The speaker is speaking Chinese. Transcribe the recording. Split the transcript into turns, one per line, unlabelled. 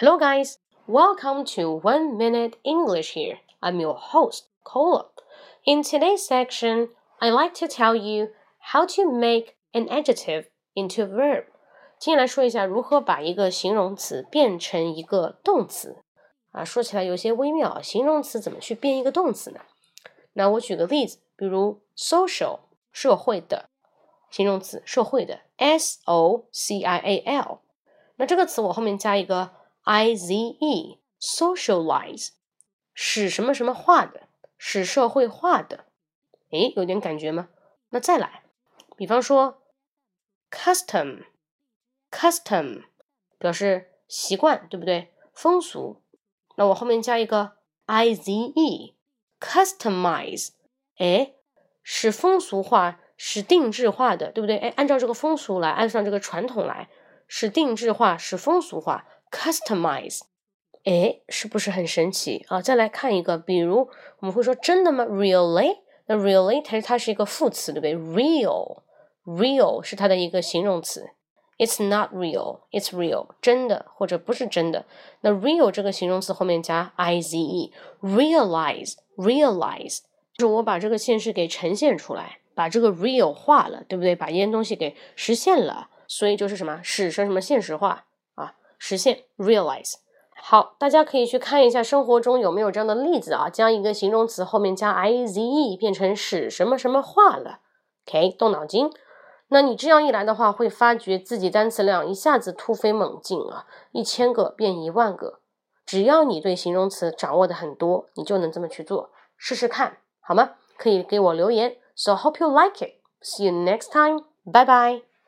Hello, guys. Welcome to One Minute English here. I'm your host, Cola. In today's section, I'd like to tell you how to make an adjective into a verb. 今天来说一下如何把一个形容词变成一个动词啊，说起来有些微妙。形容词怎么去变一个动词呢？那我举个例子，比如 social 社会的形容词，社会的 s o c i a l。那这个词我后面加一个 I z e，socialize，使什么什么化的，使社会化的。诶，有点感觉吗？那再来，比方说 custom，custom 表示习惯，对不对？风俗。那我后面加一个 i z e，customize，哎，使风俗化，使定制化的，对不对？哎，按照这个风俗来，按上这个传统来。是定制化，是风俗化，customize，哎，是不是很神奇啊？再来看一个，比如我们会说真的吗？Really？那 really 它它是一个副词，对不对？Real，real 是它的一个形容词。It's not real，it's real，真的或者不是真的。那 real 这个形容词后面加 i z e，realize，realize，就是我把这个现实给呈现出来，把这个 real 化了，对不对？把一件东西给实现了。所以就是什么使什么什么现实化，实现 realize。好，大家可以去看一下生活中有没有这样的例子啊，将一个形容词后面加 i z e 变成使什么什么化了。OK，动脑筋。那你这样一来的话，会发觉自己单词量一下子突飞猛进啊，一千个变一万个。只要你对形容词掌握的很多，你就能这么去做，试试看好吗？可以给我留言。So hope you like it. See you next time. Bye bye.